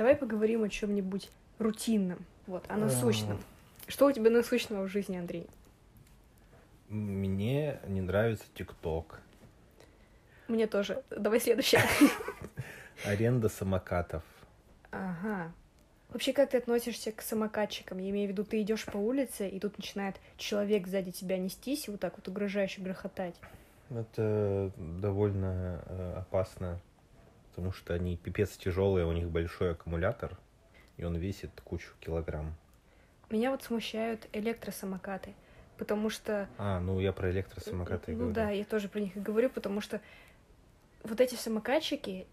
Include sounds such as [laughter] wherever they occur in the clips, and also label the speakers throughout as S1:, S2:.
S1: Давай поговорим о чем-нибудь рутинном, вот, о насущном. Что у тебя насущного в жизни, Андрей?
S2: Мне не нравится ТикТок.
S1: Мне тоже. Давай следующее. [laughs]
S2: Аренда самокатов.
S1: Ага. Вообще, как ты относишься к самокатчикам? Я имею в виду, ты идешь по улице, и тут начинает человек сзади тебя нестись и вот так вот угрожающе грохотать.
S2: Это довольно э, опасно, потому что они пипец тяжелые, у них большой аккумулятор, и он весит кучу килограмм.
S1: Меня вот смущают электросамокаты, потому что...
S2: А, ну я про электросамокаты
S1: Ну
S2: говорю.
S1: да, я тоже про них и говорю, потому что вот эти самокатчики,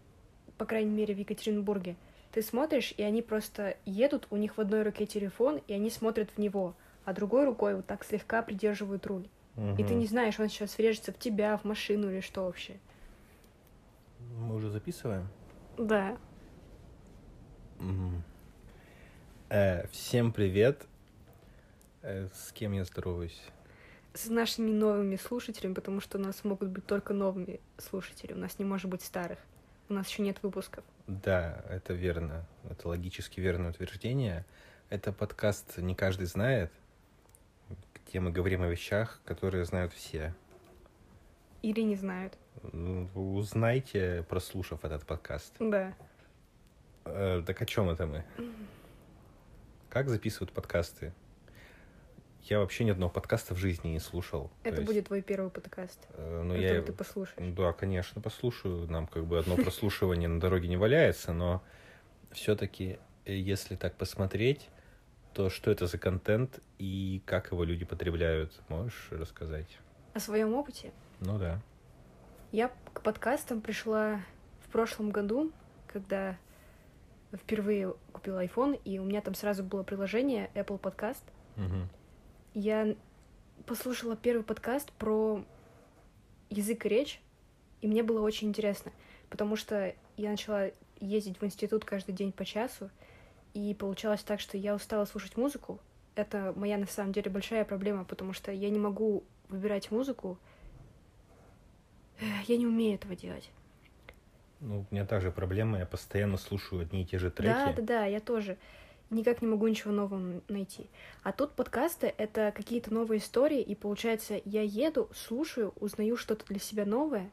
S1: по крайней мере в Екатеринбурге, ты смотришь, и они просто едут, у них в одной руке телефон, и они смотрят в него, а другой рукой вот так слегка придерживают руль. И ты не знаешь, он сейчас врежется в тебя, в машину или что вообще.
S2: Мы уже записываем?
S1: Да.
S2: Мгм. Э, всем привет. Э, с кем я здороваюсь?
S1: С нашими новыми слушателями, потому что у нас могут быть только новыми слушатели, у нас не может быть старых. У нас еще нет выпусков.
S2: Да, это верно. Это логически верное утверждение. Это подкаст «Не каждый знает», где мы говорим о вещах, которые знают все.
S1: Или не знают.
S2: Узнайте, прослушав этот подкаст.
S1: Да.
S2: Э, так о чем это мы? Как записывают подкасты? Я вообще ни одного подкаста в жизни не слушал. То
S1: Это
S2: есть,
S1: будет твой первый подкаст,
S2: э, ну, я...
S1: ты послушаешь.
S2: Да, конечно, послушаю. Нам как бы одно прослушивание [laughs] на дороге не валяется, но все-таки, если так посмотреть, то что это за контент и как его люди потребляют, можешь рассказать?
S1: О своем опыте
S2: Ну да.
S1: Я к подкастам пришла в прошлом году, когда впервые купила iPhone, и у меня там сразу было приложение Apple Podcast.
S2: Мгм.
S1: Я послушала первый подкаст про язык и речь, и мне было очень интересно, потому что я начала ездить в институт каждый день по часу, и получалось так, что я устала слушать музыку. Это моя на самом деле большая проблема, потому что я не могу выбирать музыку. Я не умею этого делать.
S2: Ну, у меня также проблема, я постоянно слушаю одни и те же треки.
S1: Да, да, да, я тоже никак не могу ничего нового найти. А тут подкасты — это какие-то новые истории, и получается, я еду, слушаю, узнаю что-то для себя новое,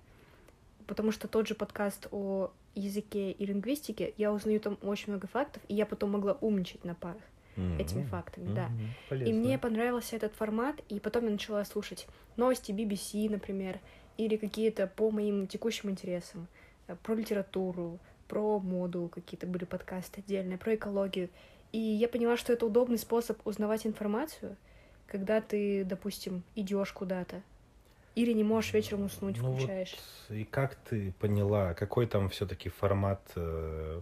S1: потому что тот же подкаст о языке и лингвистике, я узнаю там очень много фактов, и я потом могла умничать на парах
S2: М,
S1: этими фактами, да.
S2: мгм,
S1: И
S2: полезно.
S1: мне понравился этот формат, и потом я начала слушать новости BBC, например, или какие-то по моим текущим интересам, э, про литературу, про моду, какие-то были подкасты отдельные, про экологию. И я поняла, что это удобный способ узнавать информацию, когда ты, допустим, идешь куда-то, или не можешь вечером уснуть,
S2: Ну вот
S1: включаешь.
S2: И как ты поняла, какой там все-таки формат э,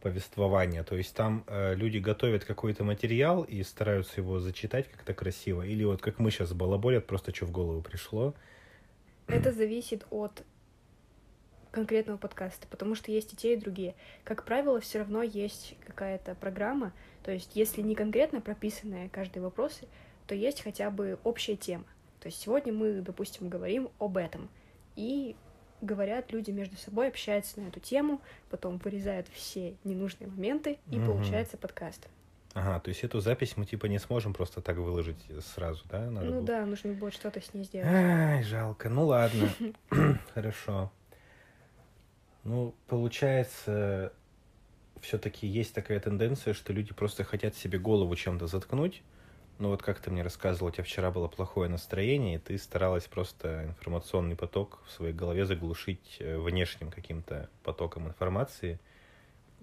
S2: повествования? То есть там э, люди готовят какой-то материал и стараются его зачитать как-то красиво? Или вот как мы сейчас балаболят, просто что в голову пришло?
S1: Это зависит от конкретного подкаста, потому что есть и те, и другие. Как правило, все равно есть какая-то программа, то есть если не конкретно прописанные каждые вопросы, то есть хотя бы общая тема. То есть сегодня мы, допустим, говорим об этом, и говорят люди между собой, общаются на эту тему, потом вырезают все ненужные моменты, и
S2: Мгм.
S1: получается подкаст.
S2: Ага, то есть эту запись мы типа не сможем просто так выложить сразу, да? Надо
S1: ну
S2: будет-
S1: да, нужно будет что-то с ней сделать.
S2: Ай, жалко. Ну ладно. [laughs] [clears throat] Хорошо. Ну, получается, все-таки есть такая тенденция, что люди просто хотят себе голову чем-то заткнуть. Ну вот как ты мне рассказывал, у тебя вчера было плохое настроение, и ты старалась просто информационный поток в своей голове заглушить э, внешним каким-то потоком информации.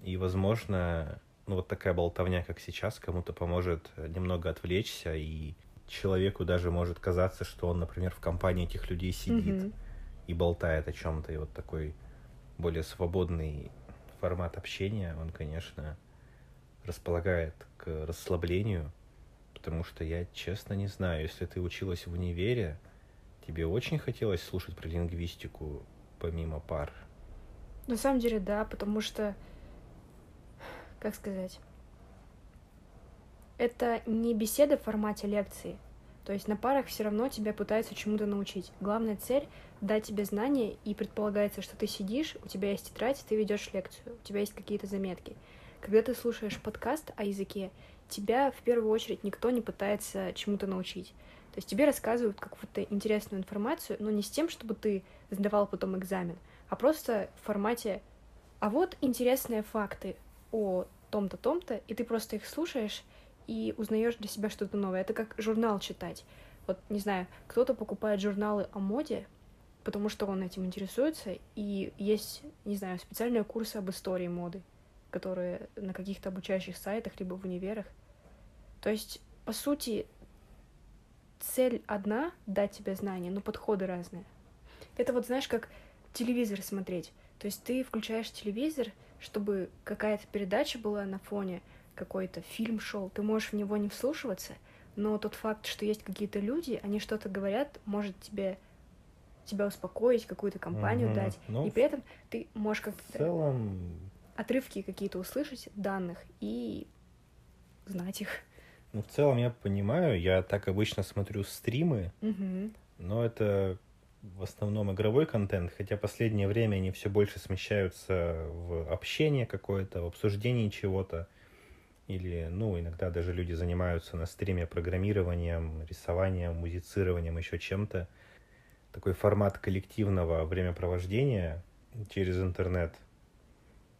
S2: И, возможно, ну вот такая болтовня, как сейчас, кому-то поможет э, немного отвлечься, и человеку даже может казаться, что он, например, в компании этих людей сидит
S1: Мгм.
S2: и болтает о чем-то, и вот такой более свободный формат общения, он, конечно, располагает к расслаблению, потому что я честно не знаю, если ты училась в универе, тебе очень хотелось слушать про лингвистику помимо пар.
S1: На самом деле, да, потому что, как сказать, это не беседа в формате лекции. То есть на парах все равно тебя пытаются чему-то научить. Главная цель — дать тебе знания, и предполагается, что ты сидишь, у тебя есть тетрадь, ты ведешь лекцию, у тебя есть какие-то заметки. когда ты слушаешь подкаст о языке, тебя в первую очередь никто не пытается чему-то научить. То есть тебе рассказывают какую-то интересную информацию, но не с тем, чтобы ты сдавал потом экзамен, а просто в формате «а вот интересные факты о том-то, том-то», и ты просто их слушаешь и узнаешь для себя что-то новое. Это как журнал читать. Вот, не знаю, кто-то покупает журналы о моде, потому что он этим интересуется, и есть, не знаю, специальные курсы об истории моды, которые на каких-то обучающих сайтах, либо в универах. То есть, по сути, цель одна — дать тебе знания, но подходы разные. Это вот, знаешь, как телевизор смотреть. То есть ты включаешь телевизор, чтобы какая-то передача была на фоне, какой-то фильм шел, ты можешь в него не вслушиваться, но тот факт, что есть какие-то люди, они что-то говорят, может тебе тебя успокоить, какую-то компанию угу. дать, ну, и при этом ты можешь как-то
S2: в целом
S1: отрывки какие-то услышать данных и знать их.
S2: Ну, в целом я понимаю, я так обычно смотрю стримы,
S1: угу.
S2: но это в основном игровой контент, хотя последнее время они все больше смещаются в общение какое-то, в обсуждение чего-то. Или, ну, иногда даже люди занимаются на стриме программированием, рисованием, музицированием, еще чем-то. Такой формат коллективного времяпровождения через интернет,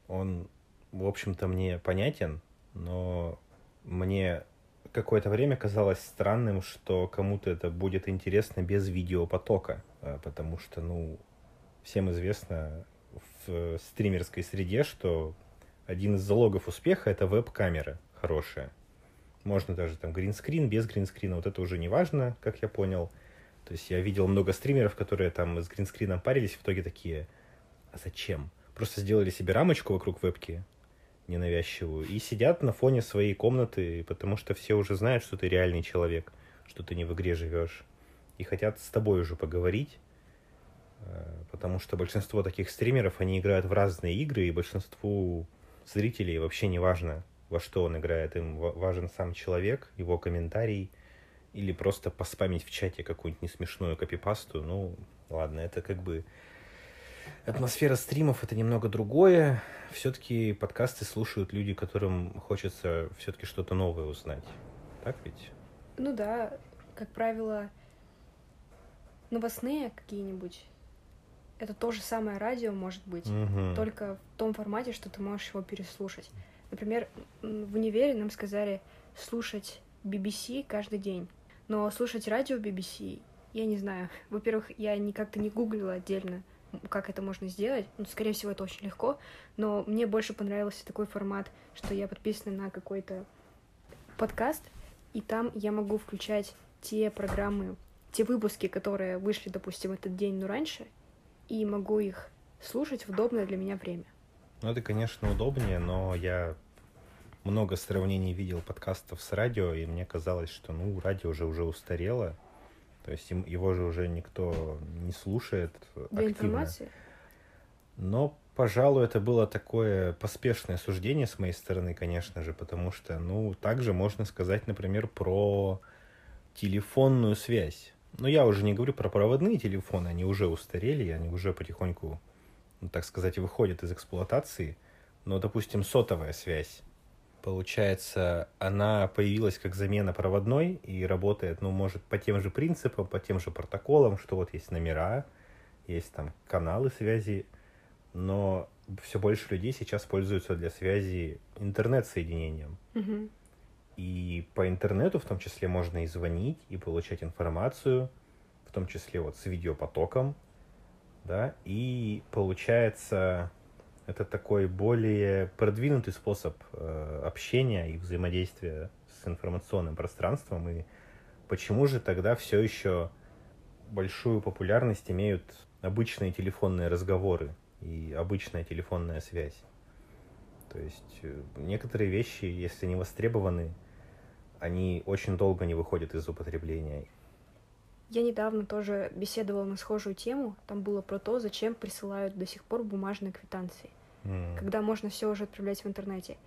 S2: он, в общем-то, мне понятен, но мне какое-то время казалось странным, что кому-то это будет интересно без видеопотока, потому что, ну, всем известно в стримерской среде, что один из залогов успеха — это веб-камера хорошая. Можно даже там гринскрин, без гринскрина, вот это уже не важно, как я понял. То есть я видел много стримеров, которые там с гринскрином парились, в итоге такие, а зачем? Просто сделали себе рамочку вокруг вебки, ненавязчивую, и сидят на фоне своей комнаты, потому что все уже знают, что ты реальный человек, что ты не в игре живешь, и хотят с тобой уже поговорить, э, потому что большинство таких стримеров, они играют в разные игры, и большинству зрителей вообще не важно, во что он играет, им важен сам человек, его комментарий, или просто поспамить в чате какую-нибудь несмешную копипасту, ну, ладно, это как бы Атмосфера стримов это немного другое. Все-таки подкасты слушают люди, которым хочется все-таки что-то новое узнать. Так ведь?
S1: Ну да, как правило, новостные какие-нибудь. Это то же самое радио может быть,
S2: угу.
S1: только в том формате, что ты можешь его переслушать. Например, в универе нам сказали слушать BBC каждый день. Но слушать радио BBC, я не знаю. [laughs] Во-первых, я никак-то не гуглила отдельно как это можно сделать. Ну, скорее всего, это очень легко, но мне больше понравился такой формат, что я подписана на какой-то подкаст, и там я могу включать те программы, те выпуски, которые вышли, допустим, этот день, но раньше, и могу их слушать в удобное для меня время.
S2: Ну, это, конечно, удобнее, но я много сравнений видел подкастов с радио, и мне казалось, что, ну, радио уже уже устарело, то есть его же уже никто не слушает Для активно. информации? Но, пожалуй, это было такое поспешное суждение с моей стороны, конечно же, потому что, ну, также можно сказать, например, про телефонную связь. Но я уже не говорю про проводные телефоны, они уже устарели, они уже потихоньку, ну, так сказать, выходят из эксплуатации. Но, допустим, сотовая связь Получается, она появилась как замена проводной и работает, ну, может, по тем же принципам, по тем же протоколам, что вот есть номера, есть там каналы связи, но все больше людей сейчас пользуются для связи интернет-соединением.
S1: Угу.
S2: И по интернету в том числе можно и звонить, и получать информацию, в том числе вот с видеопотоком, да, и получается это такой более продвинутый способ э, общения и взаимодействия с информационным пространством. И почему же тогда все еще большую популярность имеют обычные телефонные разговоры и обычная телефонная связь? То есть э, некоторые вещи, если не востребованы, они очень долго не выходят из употребления.
S1: Я недавно тоже беседовала на схожую тему. Там было про то, зачем присылают до сих пор бумажные квитанции,
S2: mm.
S1: когда можно все уже отправлять в интернете.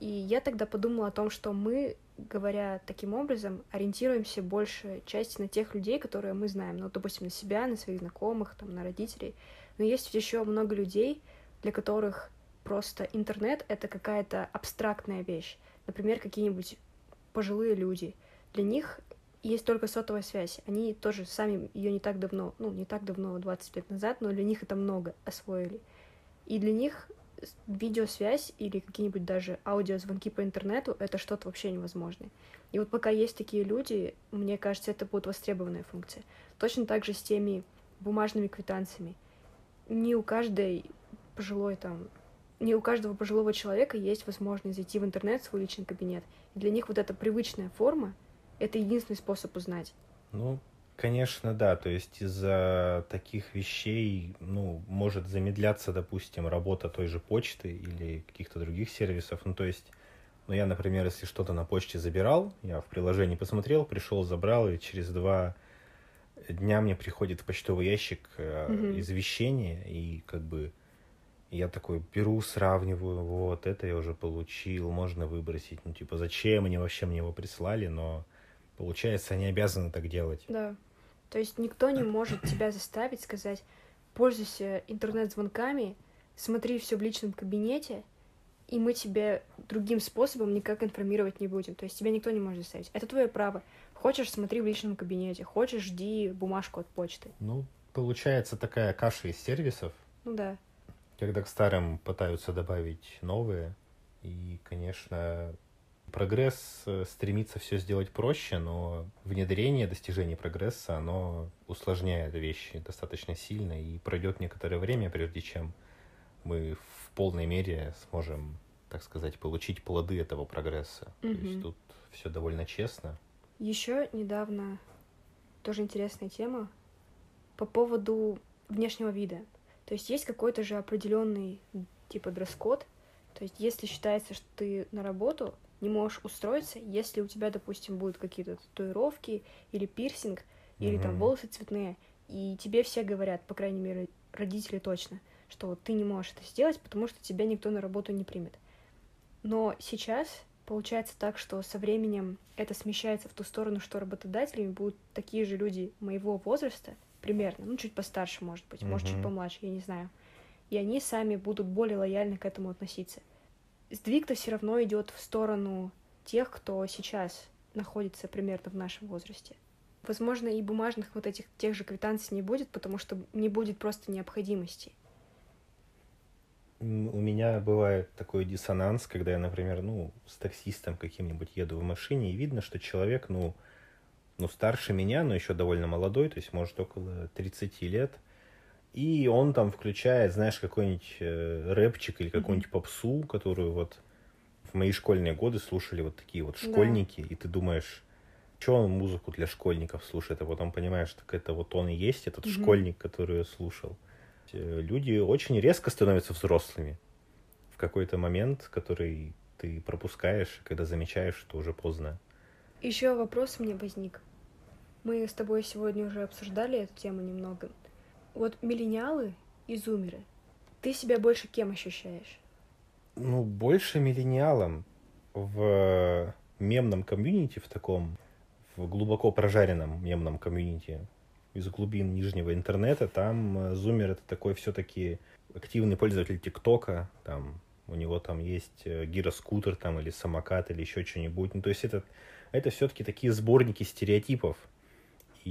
S1: И я тогда подумала о том, что мы, говоря таким образом, ориентируемся больше части на тех людей, которые мы знаем. Ну, допустим, на себя, на своих знакомых, там, на родителей. Но есть еще много людей, для которых просто интернет — это какая-то абстрактная вещь. Например, какие-нибудь пожилые люди. Для них есть только сотовая связь. Они тоже сами ее не так давно, ну, не так давно, 20 лет назад, но для них это много освоили. И для них видеосвязь или какие-нибудь даже аудиозвонки по интернету — это что-то вообще невозможное. И вот пока есть такие люди, мне кажется, это будет востребованная функция. Точно так же с теми бумажными квитанциями. Не у каждой пожилой там не у каждого пожилого человека есть возможность зайти в интернет в свой личный кабинет. И для них вот эта привычная форма — это единственный способ узнать.
S2: Ну, конечно, да. То есть из-за таких вещей, ну, может замедляться, допустим, работа той же почты или каких-то других сервисов. Ну, то есть, ну, я, например, если что-то на почте забирал, я в приложении посмотрел, пришел, забрал, и через два дня мне приходит в почтовый ящик mm-hmm. извещение, и как бы я такой беру, сравниваю, вот, это я уже получил, можно выбросить. Ну, типа, зачем они вообще мне его прислали, но получается, они обязаны так делать.
S1: Да. То есть никто не может тебя заставить сказать, пользуйся интернет-звонками, смотри все в личном кабинете, и мы тебя другим способом никак информировать не будем. То есть тебя никто не может заставить. Это твое право. Хочешь, смотри в личном кабинете, хочешь, жди бумажку от почты.
S2: Ну, получается такая каша из сервисов.
S1: Ну да
S2: когда к старым пытаются добавить новые. И, конечно, прогресс э, стремится все сделать проще, но внедрение, достижение прогресса, оно усложняет вещи достаточно сильно, и пройдет некоторое время, прежде чем мы в полной мере сможем, так сказать, получить плоды этого прогресса. Mm-hmm. То есть тут все довольно честно.
S1: Еще недавно тоже интересная тема по поводу внешнего вида. То есть есть какой-то же определенный типа дресс-код. То есть если считается, что ты на работу не можешь устроиться, если у тебя, допустим, будут какие-то татуировки или пирсинг, mm-hmm. или там волосы цветные, и тебе все говорят, по крайней мере, родители точно, что вот ты не можешь это сделать, потому что тебя никто на работу не примет. Но сейчас получается так, что со временем это смещается в ту сторону, что работодателями будут такие же люди моего возраста, примерно, ну, чуть постарше, может быть, mm-hmm. может, чуть помладше, я не знаю. И они сами будут более лояльно к этому относиться. Сдвиг-то все равно идет в сторону тех, кто сейчас находится примерно в нашем возрасте. Возможно, и бумажных вот этих тех же квитанций не будет, потому что не будет просто необходимости.
S2: У меня бывает такой диссонанс, когда я, например, ну, с таксистом каким-нибудь еду в машине, и видно, что человек, ну, ну, старше меня, но еще довольно молодой, то есть, может, около 30 лет. И он там включает, знаешь, какой-нибудь э, рэпчик или какую-нибудь попсу, которую вот в мои школьные годы слушали вот такие вот школьники, да. и ты думаешь, что он музыку для школьников слушает, а потом понимаешь, так это вот он и есть, этот угу. школьник, который я слушал. Э, люди очень резко становятся взрослыми в какой-то момент, который ты пропускаешь, когда замечаешь, что уже поздно.
S1: Еще вопрос мне возник. Мы с тобой сегодня уже обсуждали эту тему немного. Вот миллениалы и зумеры. Ты себя больше кем ощущаешь?
S2: Ну, больше миллениалом в мемном комьюнити, в таком, в глубоко прожаренном мемном комьюнити из глубин нижнего интернета, там э, зумер это такой все-таки активный пользователь ТикТока, там у него там есть э, гироскутер там или самокат или еще что-нибудь. Ну, то есть это это все-таки такие сборники стереотипов. И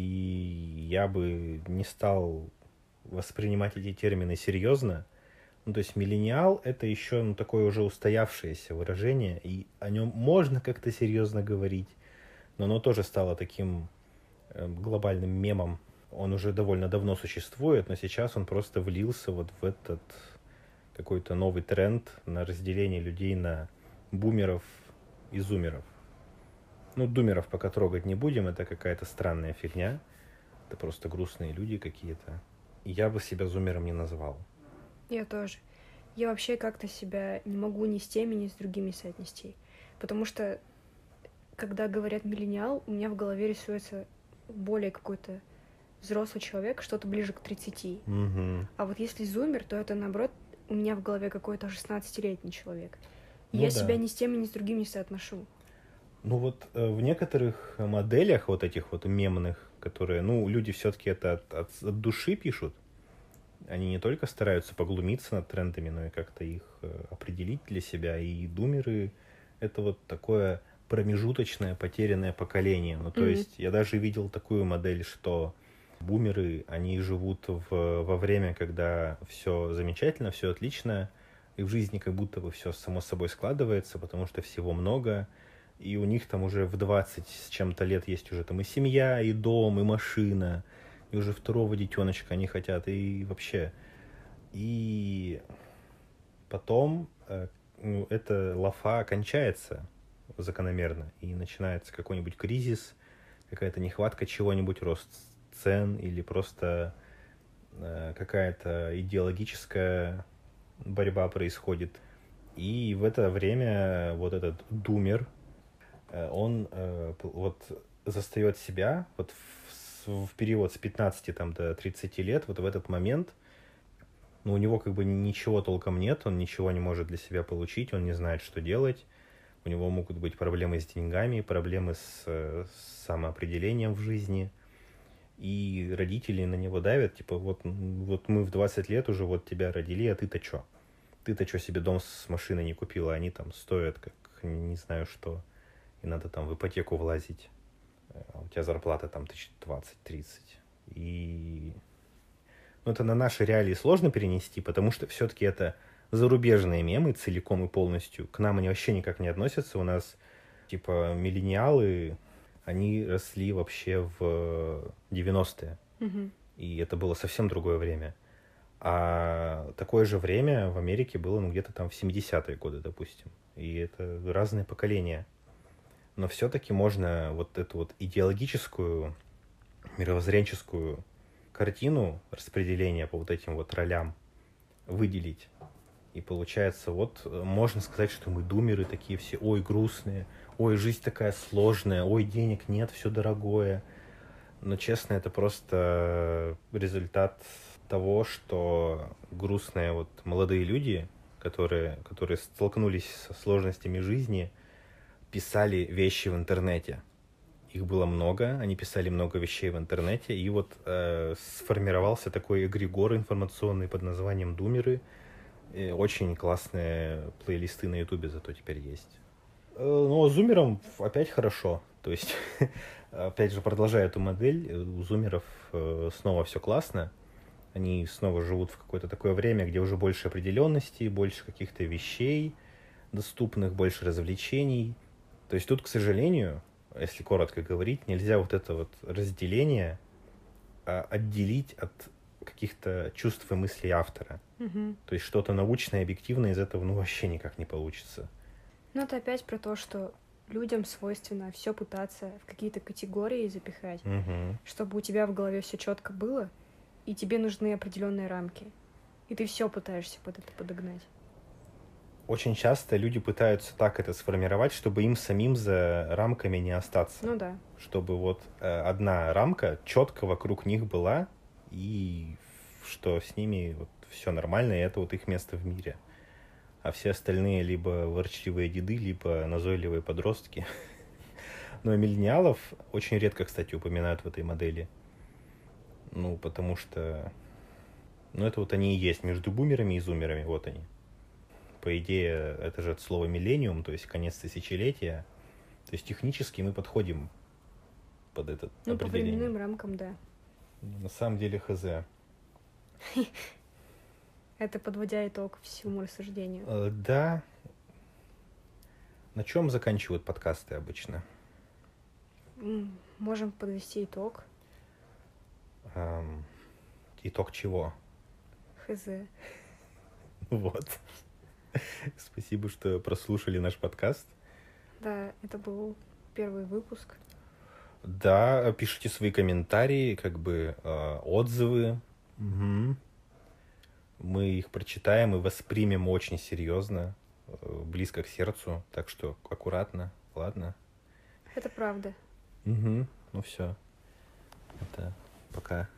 S2: я бы не стал воспринимать эти термины серьезно. Ну, то есть миллениал это еще ну, такое уже устоявшееся выражение, и о нем можно как-то серьезно говорить, но оно тоже стало таким э, глобальным мемом. Он уже довольно давно существует, но сейчас он просто влился вот в этот какой-то новый тренд на разделение людей на бумеров и зумеров. Ну, думеров пока трогать не будем, это какая-то странная фигня. Это просто грустные люди какие-то. Я бы себя зумером не назвал.
S1: Я тоже. Я вообще как-то себя не могу ни с теми, ни с другими соотнести. Потому что, когда говорят миллениал, у меня в голове рисуется более какой-то взрослый человек, что-то ближе к 30.
S2: Угу.
S1: А вот если зумер, то это, наоборот, у меня в голове какой-то 16-летний человек. Ну, я да. себя ни с теми, ни с другими не соотношу.
S2: Ну вот э, в некоторых моделях вот этих вот мемных, которые, ну, люди все-таки это от, от, от души пишут, они не только стараются поглумиться над трендами, но и как-то их э, определить для себя. И думеры — это вот такое промежуточное потерянное поколение. Ну, то mm-hmm. есть я даже видел такую модель, что бумеры, они живут в, во время, когда все замечательно, все отлично, и в жизни как будто бы все само собой складывается, потому что всего много, и у них там уже в 20 с чем-то лет есть уже там и семья, и дом, и машина, и уже второго детеночка они хотят, и вообще. И потом э, ну, эта лафа кончается закономерно, и начинается какой-нибудь кризис, какая-то нехватка чего-нибудь, рост цен или просто э, какая-то идеологическая борьба происходит. И в это время вот этот думер, он э, вот застает себя вот в, в период с 15 там, до 30 лет, вот в этот момент, ну, у него как бы ничего толком нет, он ничего не может для себя получить, он не знает, что делать, у него могут быть проблемы с деньгами, проблемы с, с самоопределением в жизни, и родители на него давят, типа, вот, вот мы в 20 лет уже вот тебя родили, а ты-то чё? Ты-то чё себе дом с машиной не купила, они там стоят как не знаю что, и надо там в ипотеку влазить. А у тебя зарплата там тысяч двадцать-тридцать. И ну, это на наши реалии сложно перенести, потому что все-таки это зарубежные мемы целиком и полностью. К нам они вообще никак не относятся. У нас, типа, миллениалы, они росли вообще в 90-е.
S1: Угу.
S2: И это было совсем другое время. А такое же время в Америке было ну, где-то там в 70-е годы, допустим. И это разные поколения но все-таки можно вот эту вот идеологическую, мировоззренческую картину распределения по вот этим вот ролям выделить. И получается, вот можно сказать, что мы думеры такие все, ой, грустные, ой, жизнь такая сложная, ой, денег нет, все дорогое. Но честно, это просто результат того, что грустные вот молодые люди, которые, которые столкнулись со сложностями жизни, писали вещи в интернете. Их было много, они писали много вещей в интернете, и вот э, сформировался такой эгрегор информационный под названием «Думеры». И очень классные плейлисты на Ютубе зато теперь есть. Э, ну, а зумерам опять хорошо. То есть, [laughs] опять же, продолжая эту модель, у зумеров э, снова все классно. Они снова живут в какое-то такое время, где уже больше определенности, больше каких-то вещей доступных, больше развлечений – то есть тут, к сожалению, если коротко говорить, нельзя вот это вот разделение а, отделить от каких-то чувств и мыслей автора.
S1: Угу.
S2: То есть что-то научное, объективное из этого ну вообще никак не получится.
S1: Ну это опять про то, что людям свойственно все пытаться в какие-то категории запихать,
S2: угу.
S1: чтобы у тебя в голове все четко было, и тебе нужны определенные рамки. И ты все пытаешься под это подогнать
S2: очень часто люди пытаются так это сформировать, чтобы им самим за рамками не остаться.
S1: Ну да.
S2: Чтобы вот э, одна рамка четко вокруг них была, и что с ними вот все нормально, и это вот их место в мире. А все остальные либо ворчливые деды, либо назойливые подростки. [laughs] Но миллениалов очень редко, кстати, упоминают в этой модели. Ну, потому что... Ну, это вот они и есть между бумерами и зумерами, вот они по идее, это же от слова миллениум, то есть конец тысячелетия. То есть технически мы подходим под этот
S1: ну,
S2: определение.
S1: по временным рамкам, да.
S2: На самом деле хз. [laughs]
S1: Это подводя итог всему рассуждению.
S2: Э, да. На чем заканчивают подкасты обычно?
S1: Можем подвести итог.
S2: Эм, итог чего?
S1: Хз. [laughs]
S2: Вот. [laughs] Спасибо, что прослушали наш подкаст.
S1: Да, это был первый выпуск.
S2: Да, пишите свои комментарии, как бы э, отзывы. Угу. Мы их прочитаем и воспримем очень серьезно, э, близко к сердцу, так что аккуратно, ладно?
S1: Это правда.
S2: Угу. Ну все. Это пока.